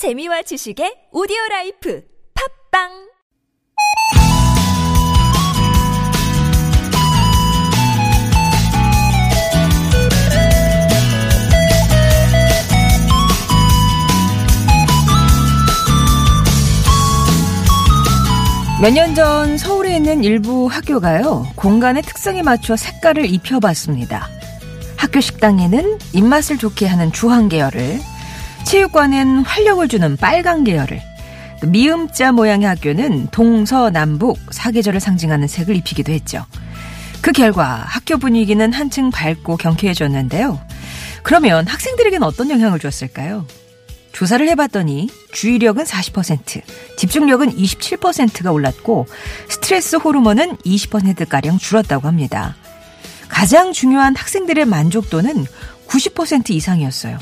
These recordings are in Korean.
재미와 지식의 오디오 life 팟빵 몇 년 전 서울에 있는 일부 학교가요, 공간의 특성에 맞춰 색깔을 입혀봤습니다. 학교 식당에는 입맛을 좋게 하는 주황 계열을, 체육관엔 활력을 주는 빨강 계열을, 또 미음자 모양의 학교는 동서남북 사계절을 상징하는 색을 입히기도 했죠. 그 결과 학교 분위기는 한층 밝고 경쾌해졌는데요. 그러면 학생들에게는 어떤 영향을 줬을까요? 조사를 해봤더니 주의력은 40%, 집중력은 27%가 올랐고 스트레스 호르몬은 20%가량 줄었다고 합니다. 가장 중요한 학생들의 만족도는 90% 이상이었어요.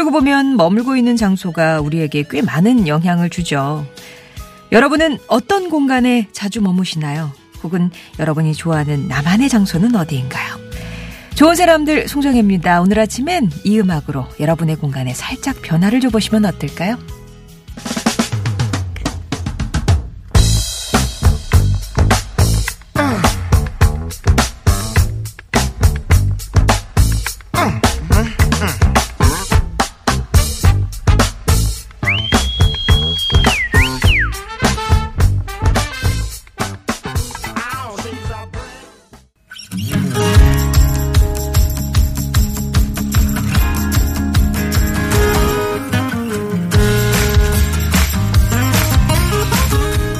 그러고 보면 머물고 있는 장소가 우리에게 꽤 많은 영향을 주죠. 여러분은 어떤 공간에 자주 머무시나요? 혹은 여러분이 좋아하는 나만의 장소는 어디인가요? 좋은 사람들 송정혜입니다. 오늘 아침엔 이 음악으로 여러분의 공간에 살짝 변화를 줘보시면 어떨까요?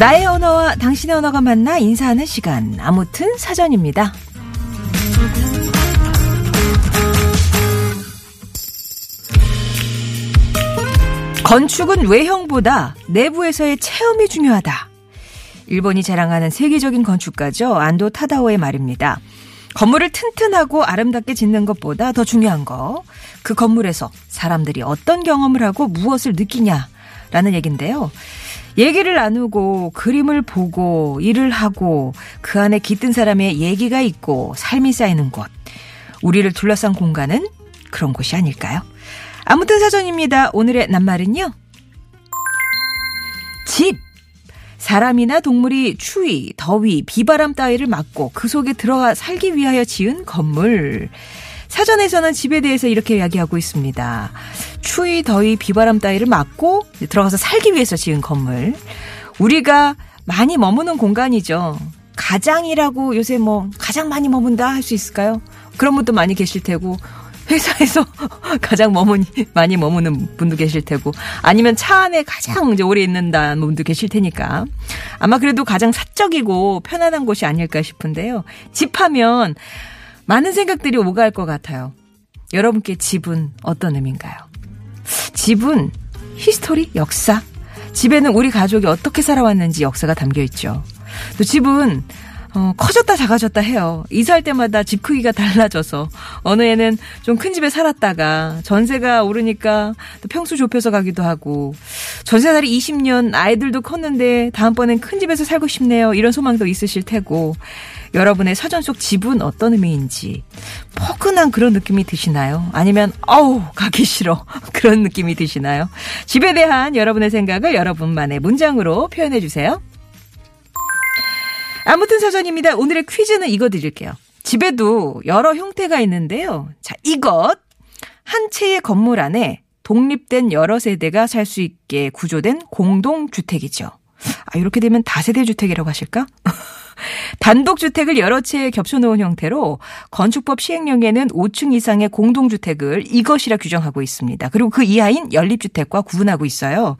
나의 언어와 당신의 언어가 만나 인사하는 시간. 아무튼 사전입니다. 건축은 외형보다 내부에서의 체험이 중요하다. 일본이 자랑하는 세계적인 건축가죠. 안도 타다오의 말입니다. 건물을 튼튼하고 아름답게 짓는 것보다 더 중요한 거. 그 건물에서 사람들이 어떤 경험을 하고 무엇을 느끼냐라는 얘기인데요. 얘기를 나누고 그림을 보고 일을 하고 그 안에 깃든 사람의 얘기가 있고 삶이 쌓이는 곳. 우리를 둘러싼 공간은 그런 곳이 아닐까요? 아무튼 사전입니다. 오늘의 낱말은요. 집. 사람이나 동물이 추위, 더위, 비바람 따위를 막고 그 속에 들어가 살기 위하여 지은 건물. 사전에서는 집에 대해서 이렇게 이야기하고 있습니다. 추위, 더위, 비바람 따위를 막고 들어가서 살기 위해서 지은 건물. 우리가 많이 머무는 공간이죠. 가장이라고 요새 뭐 가장 많이 머문다 할 수 있을까요? 그런 분도 많이 계실 테고 회사에서 가장 머문 많이 머무는 분도 계실 테고 아니면 차 안에 가장 오래 있는다는 분도 계실 테니까 아마 그래도 가장 사적이고 편안한 곳이 아닐까 싶은데요. 집하면 많은 생각들이 오갈 것 같아요. 여러분께 집은 어떤 의미인가요? 집은 history, 역사. 집에는 우리 가족이 어떻게 살아왔는지 역사가 담겨 있죠. 또 집은 어, 커졌다 작아졌다 해요. 이사할 때마다 집 크기가 달라져서 어느 해는 좀 큰 집에 살았다가 전세가 오르니까 또 평수 좁혀서 가기도 하고 전세살이 20년 아이들도 컸는데 다음번엔 큰 집에서 살고 싶네요. 이런 소망도 있으실 테고 여러분의 사전 속 집은 어떤 의미인지 포근한 그런 느낌이 드시나요? 아니면 어우 가기 싫어 그런 느낌이 드시나요? 집에 대한 여러분의 생각을 여러분만의 문장으로 표현해 주세요. 아무튼 사전입니다. 오늘의 퀴즈는 이거 드릴게요. 집에도 여러 형태가 있는데요. 자, 이것 한 채의 건물 안에 독립된 여러 세대가 살 수 있게 구조된 공동주택이죠. 아, 이렇게 되면 다세대 주택이라고 하실까? 단독주택을 여러 채 겹쳐놓은 형태로 건축법 시행령에는 5층 이상의 공동주택을 이것이라 규정하고 있습니다. 그리고 그 이하인 연립주택과 구분하고 있어요.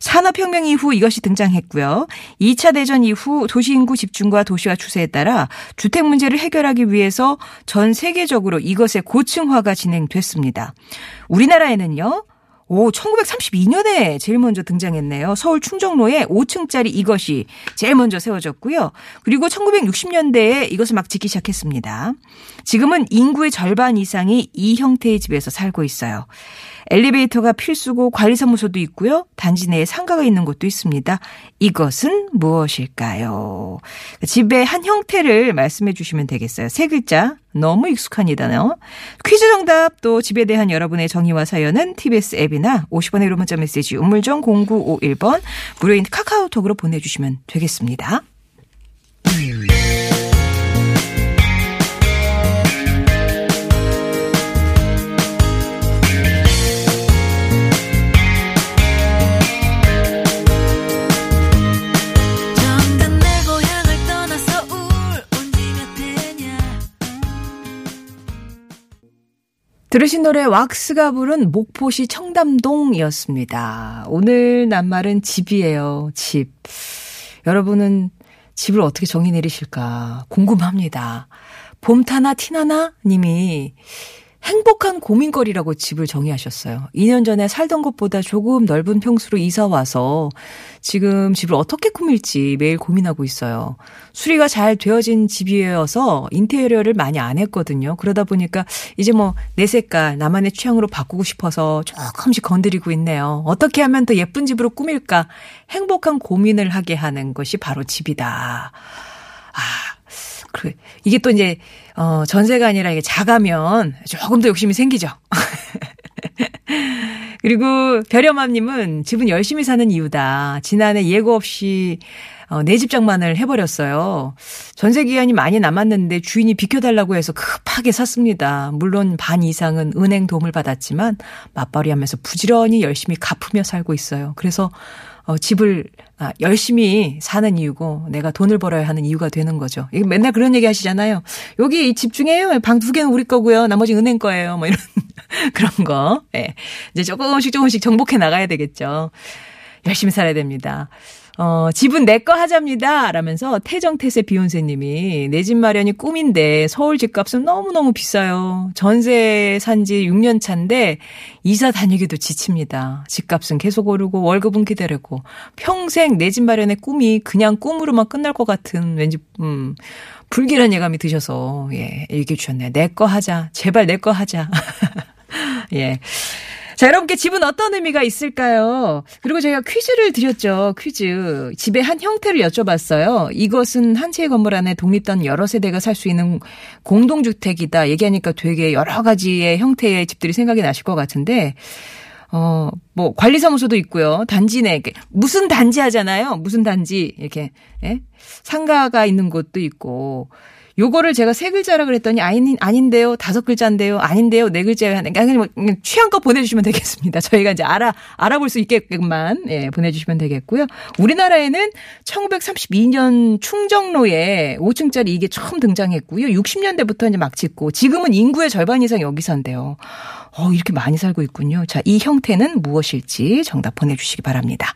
산업혁명 이후 이것이 등장했고요. 2차 대전 이후 도시인구 집중과 도시화 추세에 따라 주택 문제를 해결하기 위해서 전 세계적으로 이것의 고층화가 진행됐습니다. 우리나라에는요. 오, 1932년에 제일 먼저 등장했네요. 서울 충정로에 5층짜리 이것이 제일 먼저 세워졌고요. 그리고 1960년대에 이것을 막 짓기 시작했습니다. 지금은 인구의 절반 이상이 이 형태의 집에서 살고 있어요. 엘리베이터가 필수고 관리사무소도 있고요. 단지 내에 상가가 있는 곳도 있습니다. 이것은 무엇일까요? 집의 한 형태를 말씀해 주시면 되겠어요. 세 글자. 너무 익숙한 이단어. 퀴즈 정답 또 집에 대한 여러분의 정의와 사연은 TBS 앱이나 50원의 유료 문자 메시지 우물정 0951번 무료인 카카오톡으로 보내주시면 되겠습니다. 정 들으신 노래 왁스가 부른 목포시 청담동이었습니다. 오늘 낱말은 집이에요. 집. 여러분은 집을 어떻게 정의 내리실까 궁금합니다. 봄타나 티나나 님이 행복한 고민거리라고 집을 정의하셨어요. 2년 전에 살던 곳보다 조금 넓은 평수로 이사 와서 지금 집을 어떻게 꾸밀지 매일 고민하고 있어요. 수리가 잘 되어진 집이어서 인테리어를 많이 안 했거든요. 그러다 보니까 이제 뭐 내 색깔, 나만의 취향으로 바꾸고 싶어서 조금씩 건드리고 있네요. 어떻게 하면 더 예쁜 집으로 꾸밀까? 행복한 고민을 하게 하는 것이 바로 집이다. 아, 그 이게 또 이제 어 전세가 아니라 이게 자가면 조금 더 욕심이 생기죠. 그리고 별여맘님은 집은 열심히 사는 이유다. 지난해 예고 없이 어, 내 집 장만을 해버렸어요. 전세 기한이 많이 남았는데 주인이 비켜달라고 해서 급하게 샀습니다. 물론 반 이상은 은행 도움을 받았지만 맞벌이 하면서 부지런히 열심히 갚으며 살고 있어요. 그래서 어, 집을 아, 열심히 사는 이유고 내가 돈을 벌어야 하는 이유가 되는 거죠. 이거 맨날 그런 얘기 하시잖아요. 여기 집중해요. 방 두 개는 우리 거고요. 나머지 은행 거예요. 뭐 이런 그런 거. 예. 이제 조금씩 조금씩 정복해 나가야 되겠죠. 열심히 살아야 됩니다. 어, 집은 내 거 하잡니다. 라면서 태정태세 비욘세님이 내 집 마련이 꿈인데 서울 집값은 너무너무 비싸요. 전세 산지 6년 차인데 이사 다니기도 지칩니다. 집값은 계속 오르고 월급은 기다리고 평생 내 집 마련의 꿈이 그냥 꿈으로만 끝날 것 같은 왠지, 음, 불길한 예감이 드셔서, 예, 얘기해 주셨네요. 내 거 하자. 제발 내 거 하자. 예. 자, 여러분께 집은 어떤 의미가 있을까요? 그리고 제가 퀴즈를 드렸죠. 퀴즈. 집의 한 형태를 여쭤봤어요. 이것은 한 채의 건물 안에 독립된 여러 세대가 살 수 있는 공동주택이다. 얘기하니까 되게 여러 가지의 형태의 집들이 생각이 나실 것 같은데, 어, 뭐, 관리사무소도 있고요. 단지 내, 무슨 단지 하잖아요. 무슨 단지. 이렇게, 예? 상가가 있는 곳도 있고, 요거를 제가 세 글자라 그랬더니 아닌 아닌데요 다섯 글자인데요 아닌데요 네 글자예요 그러니까 그냥 취향껏 보내 주시면 되겠습니다. 저희가 이제 알아 알아볼 수 있게끔만 예 보내 주시면 되겠고요. 우리나라에는 1932년 충정로에 5층짜리 이게 처음 등장했고요. 60년대부터 이제 막 짓고 지금은 인구의 절반 이상 여기 산대요. 어 이렇게 많이 살고 있군요. 자 이 형태는 무엇일지 정답 보내 주시기 바랍니다.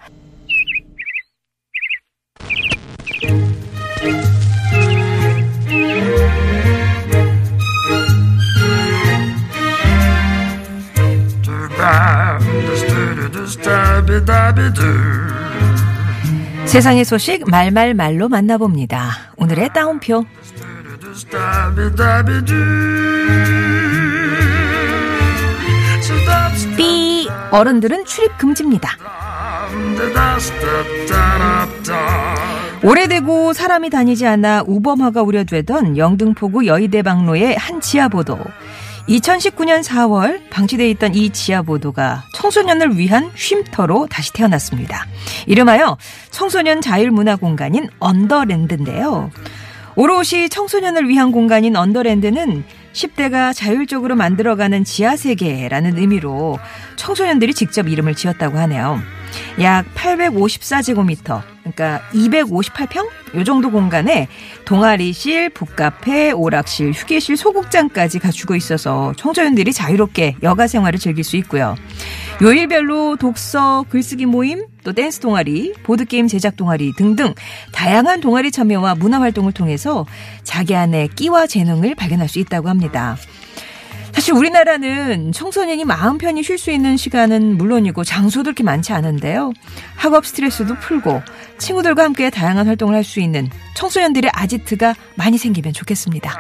세상의 소식 말말말로 만나봅니다. 오늘의 따옴표. 삐 어른들은 출입 금지입니다. 오래되고 사람이 다니지 않아 우범화가 우려되던 영등포구 여의대방로의 한 지하보도. 2019년 4월 방치돼 있던 이 지하보도가 청소년을 위한 쉼터로 다시 태어났습니다. 이름하여 청소년 자율문화공간인 언더랜드인데요. 오롯이 청소년을 위한 공간인 언더랜드는 10대가 자율적으로 만들어가는 지하세계라는 의미로 청소년들이 직접 이름을 지었다고 하네요. 약 854제곱미터, 그러니까 258평? 요 정도 공간에 동아리실, 북카페, 오락실, 휴게실, 소극장까지 갖추고 있어서 청소년들이 자유롭게 여가 생활을 즐길 수 있고요. 요일별로 독서, 글쓰기 모임, 또 댄스 동아리, 보드게임 제작 동아리 등등 다양한 동아리 참여와 문화 활동을 통해서 자기 안의 끼와 재능을 발견할 수 있다고 합니다. 사실 우리나라는 청소년이 마음 편히 쉴 수 있는 시간은 물론이고 장소도 그렇게 많지 않은데요. 학업 스트레스도 풀고 친구들과 함께 다양한 활동을 할 수 있는 청소년들의 아지트가 많이 생기면 좋겠습니다.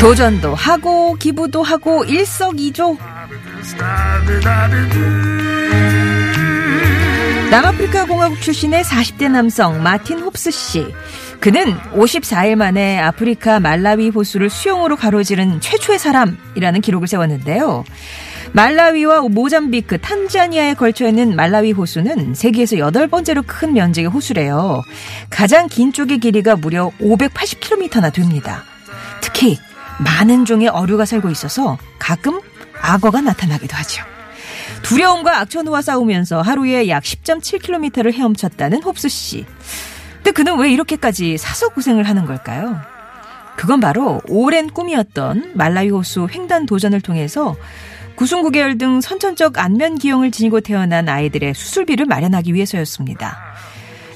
도전도 하고 기부도 하고 일석이조. 남아프리카 공화국 출신의 40대 남성 마틴 홉스 씨. 그는 54일 만에 아프리카 말라위 호수를 수영으로 가로지른 최초의 사람이라는 기록을 세웠는데요. 말라위와 모잠비크, 탄자니아에 걸쳐 있는 말라위 호수는 세계에서 여덟 번째로 큰 면적의 호수래요. 가장 긴 쪽의 길이가 무려 580km나 됩니다. 특히 많은 종의 어류가 살고 있어서 가끔 악어가 나타나기도 하죠. 두려움과 악천후와 싸우면서 하루에 약 10.7km를 헤엄쳤다는 홉스 씨. 근데 그는 왜 이렇게까지 사서 고생을 하는 걸까요? 그건 바로 오랜 꿈이었던 말라위 호수 횡단 도전을 통해서 구순 9개월 등 선천적 안면 기형을 지니고 태어난 아이들의 수술비를 마련하기 위해서였습니다.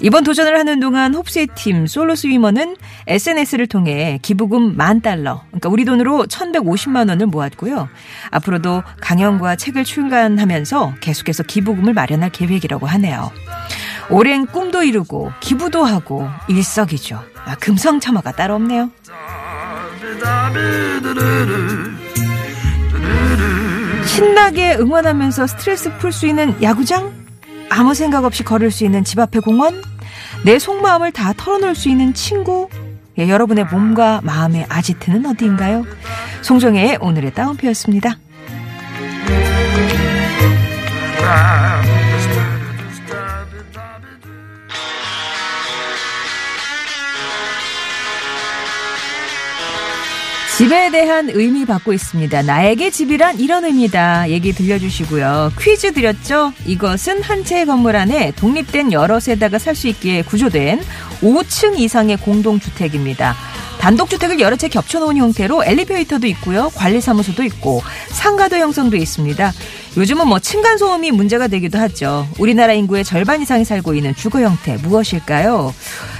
이번 도전을 하는 동안 홉스의 팀 솔로 스위머는 SNS를 통해 기부금 만 달러, 그러니까 우리 돈으로 1,150만 원을 모았고요. 앞으로도 강연과 책을 출간하면서 계속해서 기부금을 마련할 계획이라고 하네요. 오랜 꿈도 이루고 기부도 하고 일석이조. 아, 금성첨화가 따로 없네요. 신나게 응원하면서 스트레스 풀 수 있는 야구장? 아무 생각 없이 걸을 수 있는 집 앞에 공원? 내 속마음을 다 털어놓을 수 있는 친구? 예, 여러분의 몸과 마음의 아지트는 어디인가요? 송정혜의 오늘의 따옴표였습니다. 집에 대한 의미 받고 있습니다. 나에게 집이란 이런 의미다. 얘기 들려주시고요. 퀴즈 드렸죠? 이것은 한 채의 건물 안에 독립된 여러 세대가 살 수 있기에 구조된 5층 이상의 공동주택입니다. 단독주택을 여러 채 겹쳐놓은 형태로 엘리베이터도 있고요. 관리사무소도 있고 상가도 형성돼 있습니다. 요즘은 뭐 층간소음이 문제가 되기도 하죠. 우리나라 인구의 절반 이상이 살고 있는 주거 형태 무엇일까요?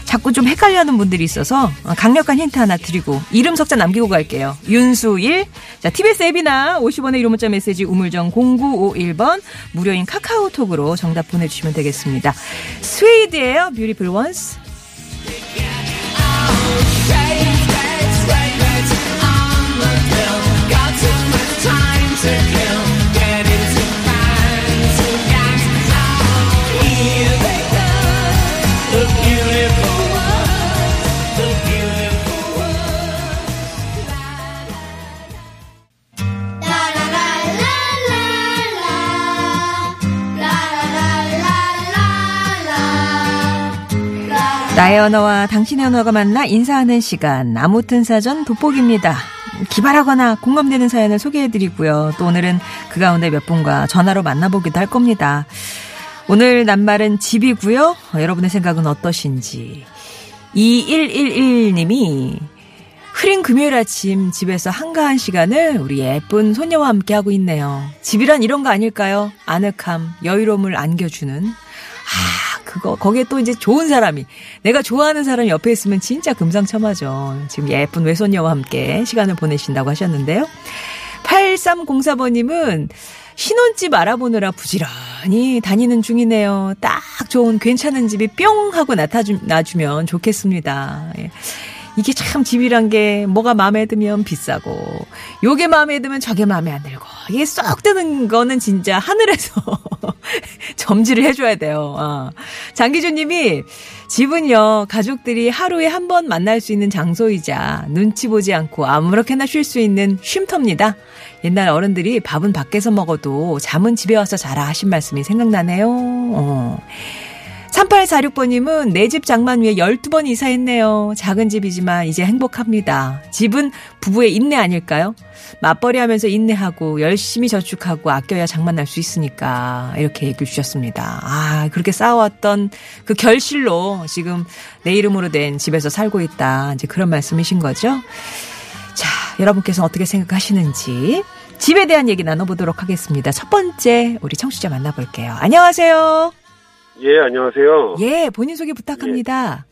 자꾸 좀 헷갈려하는 분들이 있어서 강력한 힌트 하나 드리고 이름 석자 남기고 갈게요. 윤수일. 자, TBS 앱이나 50원의 이름 문자 메시지 우물정 0951번 무료인 카카오톡으로 정답 보내주시면 되겠습니다. 스웨이드예요. 뷰티풀 원스. 나의 언어와 당신의 언어가 만나 인사하는 시간 아무튼 사전 돋보기입니다. 기발하거나 공감되는 사연을 소개해드리고요. 또 오늘은 그 가운데 몇 분과 전화로 만나보기도 할 겁니다. 오늘 낱말은 집이고요. 어, 여러분의 생각은 어떠신지. 2111님이 흐린 금요일 아침 집에서 한가한 시간을 우리 예쁜 손녀와 함께 하고 있네요. 집이란 이런 거 아닐까요? 아늑함, 여유로움을 안겨주는. 아, 그거, 거기에 또 이제 좋은 사람이, 내가 좋아하는 사람이 옆에 있으면 진짜 금상첨화죠. 지금 예쁜 외손녀와 함께 시간을 보내신다고 하셨는데요. 8304번님은 신혼집 알아보느라 부지런히 다니는 중이네요. 딱 좋은 괜찮은 집이 뿅 하고 나타나주면 좋겠습니다. 예. 이게 참 집이란 게 뭐가 마음에 들면 비싸고 요게 마음에 들면 저게 마음에 안 들고 이게 쏙 드는 거는 진짜 하늘에서 점지를 해줘야 돼요. 어. 장기주님이 집은요 가족들이 하루에 한 번 만날 수 있는 장소이자 눈치 보지 않고 아무렇게나 쉴 수 있는 쉼터입니다. 옛날 어른들이 밥은 밖에서 먹어도 잠은 집에 와서 자라 하신 말씀이 생각나네요. 어. 3846번님은 내 집 장만 위에 12번 이사했네요. 작은 집이지만 이제 행복합니다. 집은 부부의 인내 아닐까요? 맞벌이 하면서 인내하고 열심히 저축하고 아껴야 장만할 수 있으니까 이렇게 얘기해 주셨습니다. 아, 그렇게 쌓아왔던 그 결실로 지금 내 이름으로 된 집에서 살고 있다. 이제 그런 말씀이신 거죠? 자, 여러분께서 어떻게 생각하시는지 집에 대한 얘기 나눠보도록 하겠습니다. 첫 번째 우리 청취자 만나볼게요. 안녕하세요. 예, 안녕하세요. 예, 본인 소개 부탁합니다.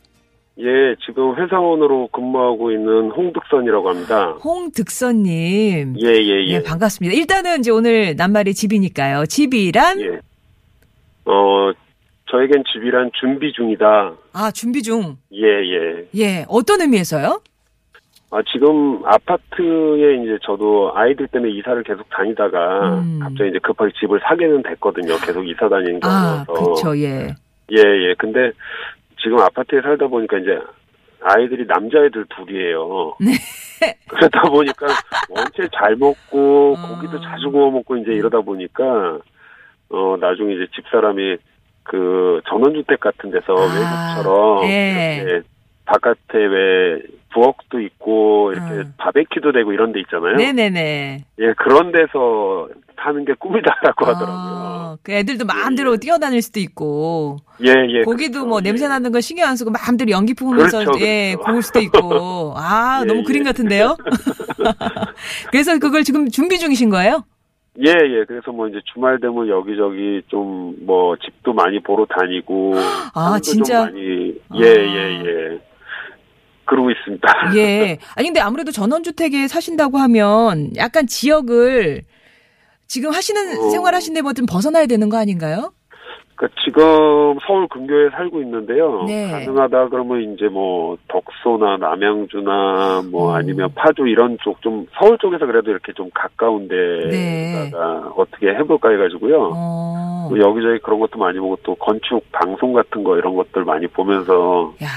예, 지금 회사원으로 근무하고 있는 홍득선이라고 합니다. 홍득선님. 예, 예, 예. 예, 반갑습니다. 일단은 이제 오늘 낱말이 집이니까요. 집이란? 예. 어, 저에겐 집이란 준비 중이다. 아, 준비 중. 예, 예. 예, 어떤 의미에서요? 아, 지금 아파트에 이제 저도 아이들 때문에 이사를 계속 다니다가 음. 갑자기 이제 급하게 집을 사게는 됐거든요. 계속 이사 다니는 아, 경우라서. 그쵸, 예. 예, 예. 근데 지금 아파트에 살다 보니까 이제 아이들이 남자애들 둘이에요. 네. 그러다 보니까 원체 잘 먹고 어. 고기도 자주 구워 먹고 이제 이러다 보니까 어 나중에 이제 집사람이 그 전원주택 같은 데서 아, 외국처럼 예. 이렇게 바깥에 왜 부엌도 있고 이렇게 음. 바베큐도 되고 이런 데 있잖아요. 네네네. 예, 그런 데서 사는 게 꿈이다라고 하더라고요. 아, 그 애들도 마음대로 뛰어다닐 수도 있고, 예, 예. 고기도 그렇죠. 뭐 예. 냄새 나는 거 신경 안 쓰고 마음대로 연기 품으면서 그렇죠, 예 그렇죠. 구울 수도 있고 아 예, 너무 예. 그림 같은데요? 그래서 그걸 지금 준비 중이신 거예요? 예, 예. 그래서 뭐 이제 주말 되면 여기저기 좀 뭐 집도 많이 보러 다니고. 아, 진짜? 좀 많이, 아. 예, 예, 예. 그러고 있습니다. 예. 아니 근데 아무래도 전원주택에 사신다고 하면 약간 지역을 지금 하시는 어. 생활하시는 데뭐 좀 벗어나야 되는 거 아닌가요? 그러니까 지금 서울 근교에 살고 있는데요. 네. 가능하다 그러면 이제 뭐 덕소나 남양주나 뭐 음. 아니면 파주 이런 쪽 좀 서울 쪽에서 그래도 이렇게 좀 가까운 네. 데다가 어떻게 해볼까 해가지고요. 어. 또 여기저기 그런 것도 많이 보고 또 건축 방송 같은 거 이런 것들 많이 보면서 야.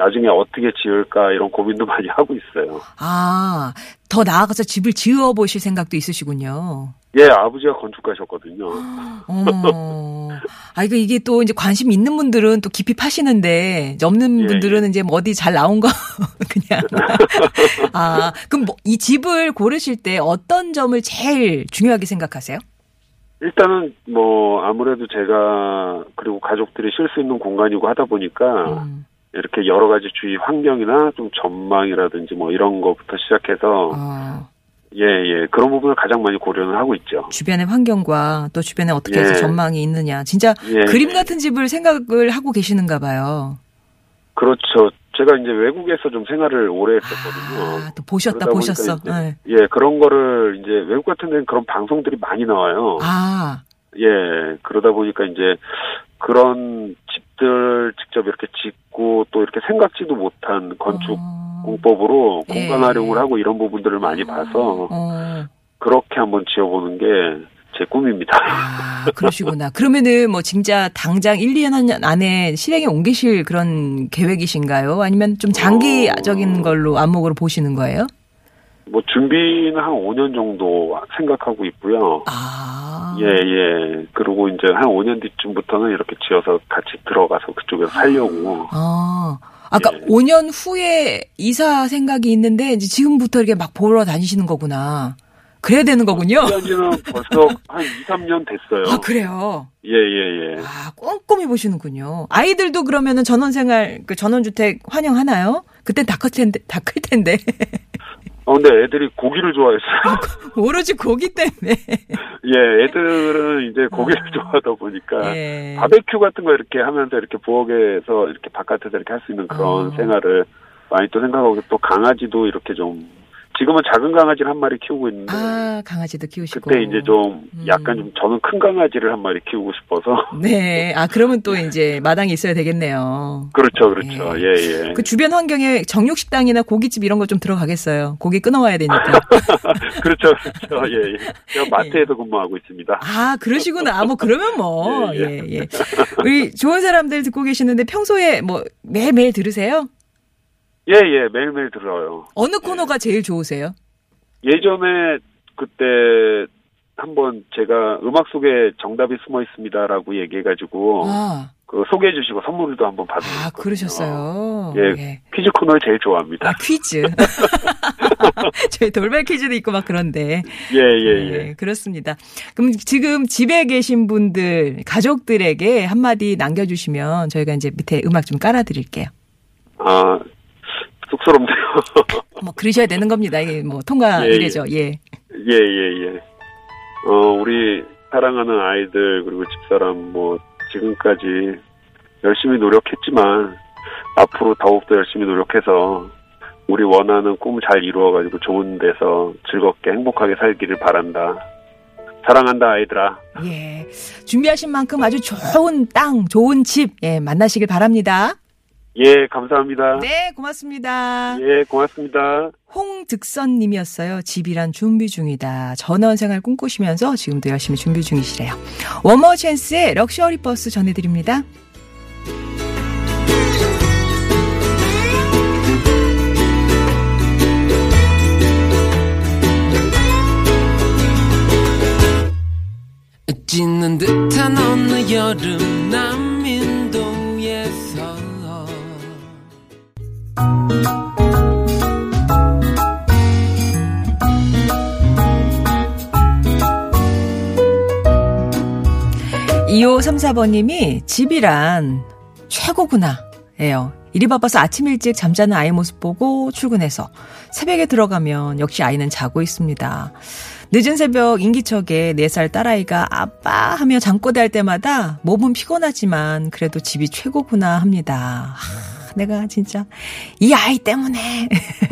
나중에 어떻게 지을까 이런 고민도 많이 하고 있어요. 아, 더 나아가서 집을 지어 보실 생각도 있으시군요. 예, 아버지가 건축가셨거든요. 어. 아, 이거 이게 또 이제 관심 있는 분들은 또 깊이 파시는데, 없는 예, 분들은 이제 뭐 어디 잘 나온 거, 그냥. 아, 그럼 뭐 이 집을 고르실 때 어떤 점을 제일 중요하게 생각하세요? 일단은 뭐 아무래도 제가 그리고 가족들이 쉴 수 있는 공간이고 하다 보니까 음. 이렇게 여러 가지 주위 환경이나 좀 전망이라든지 뭐 이런 거부터 시작해서 어, 예, 예. 그런 부분을 가장 많이 고려는 하고 있죠. 주변의 환경과 또 주변에 어떻게 해서 예. 전망이 있느냐. 진짜 예, 그림 예. 같은 집을 생각을 하고 계시는가 봐요. 그렇죠. 제가 이제 외국에서 좀 생활을 오래 했었거든요. 아, 또 보셨다, 보셨어. 이제 네. 예, 그런 거를 이제 외국 같은 데는 그런 방송들이 많이 나와요. 아, 예, 그러다 보니까 이제 그런 집들 직접 이렇게 짓고 또 이렇게 생각지도 못한 건축 어, 공법으로 예. 공간 활용을 하고 이런 부분들을 많이 봐서 어. 그렇게 한번 지어보는 게 제 꿈입니다. 아, 그러시구나. 그러면은 뭐 진짜 당장 1, 2년 안에 실행에 옮기실 그런 계획이신가요? 아니면 좀 장기적인 어. 걸로 안목으로 보시는 거예요? 뭐 준비는 한 5년 정도 생각하고 있고요. 아. 예, 예. 그리고 이제 한 5년 뒤쯤부터는 이렇게 지어서 같이 들어가서 그쪽에서 살려고. 아. 아까 예. 5년 후에 이사 생각이 있는데 이제 지금부터 이렇게 막 보러 다니시는 거구나. 그래야 되는 거군요. 지는 벌써 한 2, 3년 됐어요. 아, 그래요. 예, 예, 예. 아, 꼼꼼히 보시는군요. 아이들도 그러면은 전원생활, 그 전원주택 환영하나요? 그땐 다 클 텐데, 다 클 텐데. 어, 근데 애들이 고기를 좋아했어요. 오로지 고기 때문에. 예, 애들은 이제 고기를 좋아하다 보니까 아. 예. 바베큐 같은 거 이렇게 하면서 이렇게 부엌에서 이렇게 바깥에서 이렇게 할 수 있는 그런 어. 생활을 많이 또 생각하고 또 강아지도 이렇게 좀 지금은 작은 강아지를 한 마리 키우고 있는데 아, 강아지도 키우시고. 그때 이제 좀 음. 약간 좀 저는 큰 강아지를 한 마리 키우고 싶어서 네. 아, 그러면 또 이제 마당이 있어야 되겠네요. 그렇죠, 그렇죠, 예, 예. 그 주변 환경에 정육 식당이나 고깃집 이런 거 좀 들어가겠어요. 고기 끊어와야 되니까. 그렇죠, 그렇죠, 예, 예. 제가 마트에서 근무하고 있습니다. 아, 그러시구나. 아, 뭐, 그러면 뭐. 예, 예, 예. 우리 좋은 사람들 듣고 계시는데 평소에 뭐 매일매일 들으세요? 예, 예, 매일매일 들어요. 어느 코너가 제일 좋으세요? 예전에 그때 한번 제가 음악 속에 정답이 숨어 있습니다라고 얘기해가지고 아, 그 소개해 주시고 선물도 한번 적 아. 그러셨어요. 예. 퀴즈 코너를 제일 좋아합니다. 아, 퀴즈. 저희 돌발 퀴즈도 있고 막 그런데. 예, 예, 예. 네, 그렇습니다. 그럼 지금 집에 계신 분들, 가족들에게 한마디 남겨주시면 저희가 이제 밑에 음악 좀 깔아드릴게요. 아, 쑥스럽네요. 뭐, 그러셔야 되는 겁니다. 이게 뭐, 통과 예, 이래죠. 예. 예, 예, 예. 어, 우리 사랑하는 아이들, 그리고 집사람, 뭐, 지금까지 열심히 노력했지만, 앞으로 더욱더 열심히 노력해서, 우리 원하는 꿈 잘 이루어가지고 좋은 데서 즐겁게 행복하게 살기를 바란다. 사랑한다, 아이들아. 예. 준비하신 만큼 아주 좋은 땅, 좋은 집, 예, 만나시길 바랍니다. 예, 감사합니다. 네, 고맙습니다. 예, 고맙습니다. 홍득선 님이었어요. 집이란 준비 중이다. 전원 생활 꿈꾸시면서 지금도 열심히 준비 중이시래요. 원머 찬스의 럭셔리 버스 전해드립니다. 찢는 듯한 어느 여름 남인 2534번님이 집이란 최고구나. 예요. 이리 바빠서 아침 일찍 잠자는 아이 모습 보고 출근해서 새벽에 들어가면 역시 아이는 자고 있습니다. 늦은 새벽 인기척에 4살 딸아이가 아빠 하며 잠꼬대 할 때마다 몸은 피곤하지만 그래도 집이 최고구나 합니다. 하, 내가 진짜 이 아이 때문에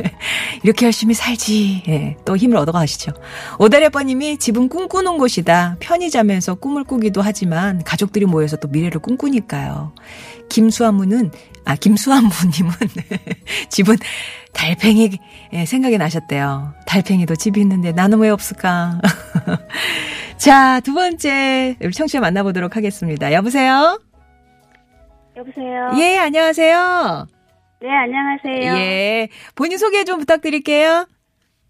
이렇게 열심히 살지. 예, 또 힘을 얻어 가시죠. 오다레빠님이 집은 꿈꾸는 곳이다. 편히 자면서 꿈을 꾸기도 하지만 가족들이 모여서 또 미래를 꿈꾸니까요. 김수환무는 아 김수환무님은 집은 달팽이 예, 생각이 나셨대요. 달팽이도 집이 있는데 나는 왜 없을까? 자, 두 번째 청취자 만나보도록 하겠습니다. 여보세요? 여보세요. 예, 안녕하세요. 네, 안녕하세요. 예, 본인 소개 좀 부탁드릴게요.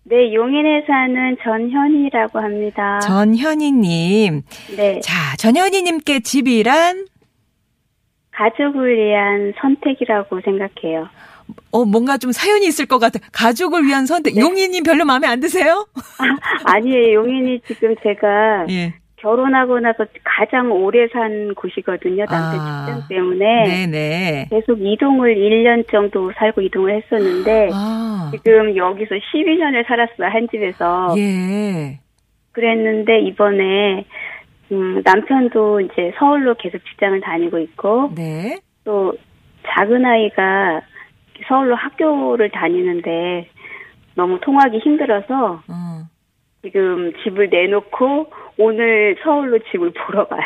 네, 용인에 사는 전현이라고 합니다. 전현희님. 네, 자, 전현희님께 집이란 가족을 위한 선택이라고 생각해요. 어 뭔가 좀 사연이 있을 것 같아. 가족을 위한 선택. 네. 용희님 별로 마음에 안 드세요? 아니에요, 용인이 지금 제가 예. 결혼하고 나서 가장 오래 산 곳이거든요. 남편 아, 직장 때문에. 네네. 계속 이동을 1년 정도 살고 이동을 했었는데, 아, 지금 여기서 12년을 살았어요, 한 집에서. 예. 그랬는데, 이번에, 음, 남편도 이제 서울로 계속 직장을 다니고 있고, 네. 또 작은 아이가 서울로 학교를 다니는데 너무 통하기 힘들어서 어. 지금 집을 내놓고 오늘 서울로 집을 보러 가요.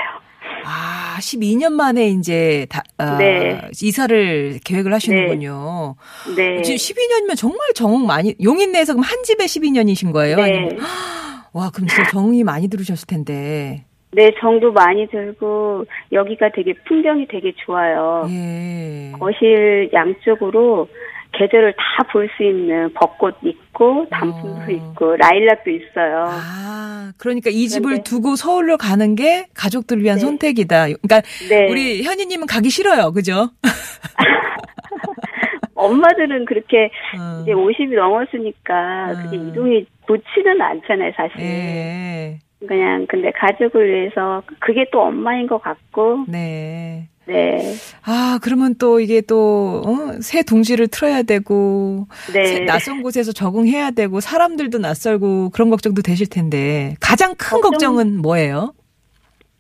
아, 12년 만에 이제 다, 아, 네. 이사를 계획을 하시는군요. 네. 지금 12년이면 정말 정 많이, 용인 내에서 그럼 한 집에 12년이신 거예요? 네. 아니면- 와, 그럼 진짜 정이 많이 들으셨을 텐데. 네, 정도 많이 들고 여기가 되게 풍경이 되게 좋아요. 예. 거실 양쪽으로 계절을 다 볼 수 있는 벚꽃 있고 단풍도 어. 있고 라일락도 있어요. 아, 그러니까 이 집을 그런데- 두고 서울로 가는 게 가족들을 위한 네. 선택이다. 그러니까 네. 우리 현희님은 가기 싫어요, 그죠? 엄마들은 그렇게 어. 이제 50이 넘었으니까 그게 음. 이동이 좋지는 않잖아요, 사실. 예. 그냥 근데 가족을 위해서 그게 또 엄마인 것 같고 네. 네 아, 그러면 또 이게 또, 어, 새 둥지를 틀어야 되고, 네. 새- 낯선 곳에서 적응해야 되고, 사람들도 낯설고, 그런 걱정도 되실 텐데, 가장 큰 걱정- 걱정은 뭐예요?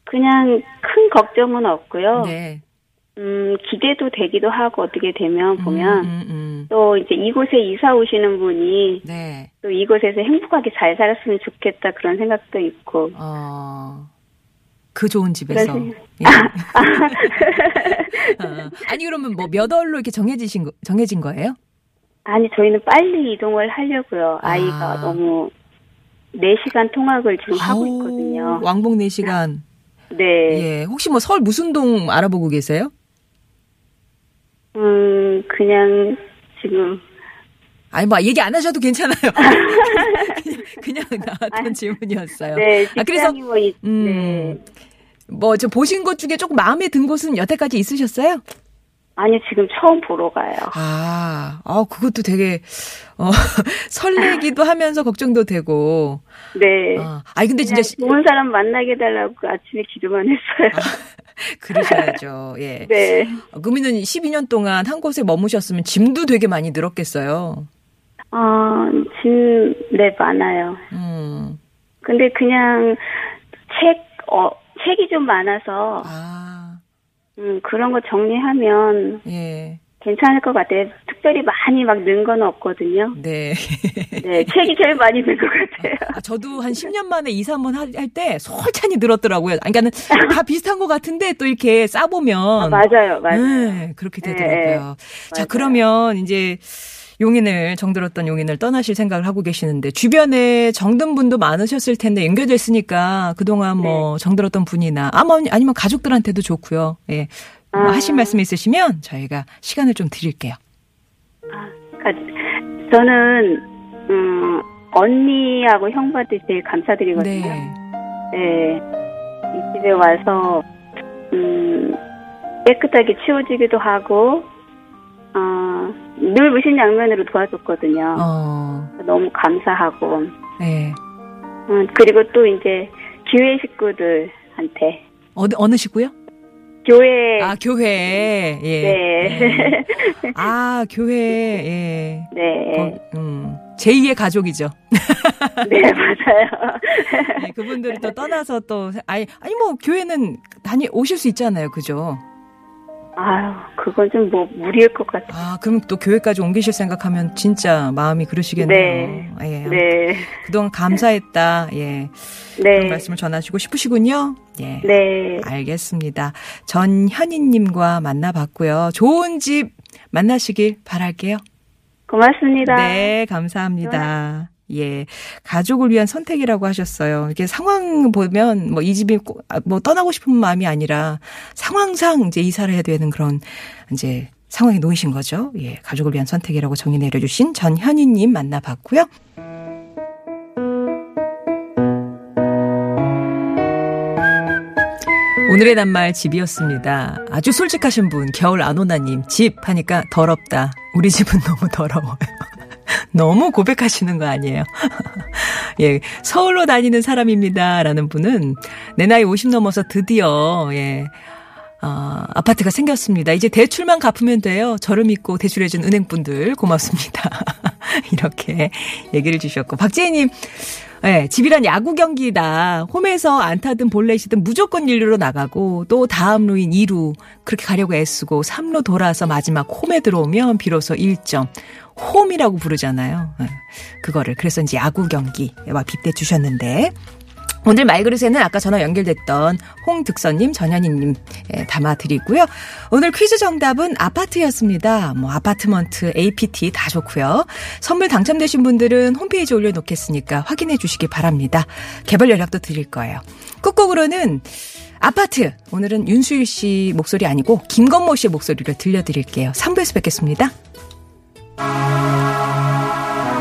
그냥 큰 걱정은 없고요. 네. 음 기대도 되기도 하고 어떻게 되면 보면 음, 음, 음. 또 이제 이곳에 이사 오시는 분이 네. 또 이곳에서 행복하게 잘 살았으면 좋겠다 그런 생각도 있고 어, 그 좋은 집에서. 그래서- 예. 어, 아니, 그러면 뭐 몇 월로 이렇게 정해지신, 거, 정해진 거예요? 아니 저희는 빨리 이동을 하려고요. 아이가 아. 너무 4시간 통학을 지금 하고 아우, 있거든요. 왕복 4시간. 네. 예. 혹시 뭐 서울 무슨 동 알아보고 계세요? 음 그냥 지금 아니, 뭐, 얘기 안 하셔도 괜찮아요. 그냥, 그냥 나왔던 질문이었어요. 네 아, 그래서, 뭐 있, 음, 네. 뭐, 저 보신 것 중에 조금 마음에 든 곳은 여태까지 있으셨어요? 아니 지금 처음 보러 가요. 아, 아, 그것도 되게, 어, 설레기도 하면서 걱정도 되고. 네. 아, 아니, 근데 진짜, 좋은 사람 만나게 해달라고 아침에 기도만 했어요. 그러셔야죠. 예. 네. 어, 그러면은 12년 동안 한 곳에 머무셨으면 짐도 되게 많이 늘었겠어요. 어, 짐, 네, 많아요. 음. 근데 그냥 책, 어, 책이 좀 많아서, 아, 음, 그런 거 정리하면 예. 괜찮을 것 같아요. 특별히 많이 막 는 건 없거든요. 네. 네, 책이 제일 많이 는 것 같아요. 아, 저도 한 10년 만에 이사 한번 할 때 솔찬히 늘었더라고요. 아니, 그러니까는 다 비슷한 것 같은데 또 이렇게 싸보면. 아, 맞아요, 맞아요. 네, 그렇게 되더라고요. 자, 맞아요. 그러면 이제 용인을, 정들었던 용인을 떠나실 생각을 하고 계시는데, 주변에 정든 분도 많으셨을 텐데, 연결됐으니까 그동안 뭐 정들었던 분이나, 아마, 아니면 가족들한테도 좋고요. 예. 뭐 아. 하실 말씀 있으시면 저희가 시간을 좀 드릴게요. 가- 저는 음, 언니하고 형부한테 제일 감사드리거든요. 네. 네. 이 집에 와서 음, 깨끗하게 치워지기도 하고 어, 늘 무신 양면으로 도와줬거든요. 어, 너무 감사하고 네. 음, 그리고 또 이제 교회 식구들한테 어느, 어느 시고요? 교회 아, 교회. 예. 네. 아, 교회. 예. 네. 거- 음, 제2의 가족이죠. 네, 맞아요. 네, 그분들을 또 떠나서 또 아니 아니 뭐 교회는 다니 오실 수 있잖아요. 그죠? 아유, 그건 좀 뭐 무리일 것 같아요. 아, 그럼 또 교회까지 옮기실 생각하면 진짜 마음이 그러시겠네요. 예. 네. 그동안 감사했다. 예. 그런 네. 말씀을 전하시고 싶으시군요. 예. 네. 알겠습니다. 전현희님과 만나봤고요. 좋은 집 만나시길 바랄게요. 고맙습니다. 네, 감사합니다. 예. 가족을 위한 선택이라고 하셨어요. 이게 상황 보면 뭐 이 집이 꼭- 아, 뭐 떠나고 싶은 마음이 아니라 상황상 이제 이사를 해야 되는 그런 이제 상황에 놓이신 거죠. 예. 가족을 위한 선택이라고 정의 내려주신 전현희님 만나봤고요. 오늘의 낱말 집이었습니다. 아주 솔직하신 분, 겨울 안오나님, 집 하니까 더럽다. 우리 집은 너무 더러워요. 너무 고백하시는 거 아니에요? 예, 서울로 다니는 사람입니다. 라는 분은 내 나이 50 넘어서 드디어, 예, 어, 아파트가 생겼습니다. 이제 대출만 갚으면 돼요. 저를 믿고 대출해준 은행분들 고맙습니다. 이렇게 얘기를 주셨고. 박재희님, 예, 집이란 야구 경기다. 홈에서 안타든 볼넷이든 무조건 1루로 나가고 또 다음 루인 2루 그렇게 가려고 애쓰고 3루 돌아서 마지막 홈에 들어오면 비로소 1점. 홈이라고 부르잖아요. 예, 그거를 그래서 이제 야구 경기와 빗대 주셨는데 오늘 말그릇에는 아까 전화 연결됐던 홍득선님, 전현희님 예, 담아드리고요. 오늘 퀴즈 정답은 아파트였습니다. 뭐 아파트먼트, APT 다 좋고요. 선물 당첨되신 분들은 홈페이지에 올려놓겠으니까 확인해 주시기 바랍니다. 개별 연락도 드릴 거예요. 끝곡으로는 아파트 오늘은 윤수일 씨 목소리 아니고 김건모 씨의 목소리를 들려드릴게요. 3부에서 뵙겠습니다. Música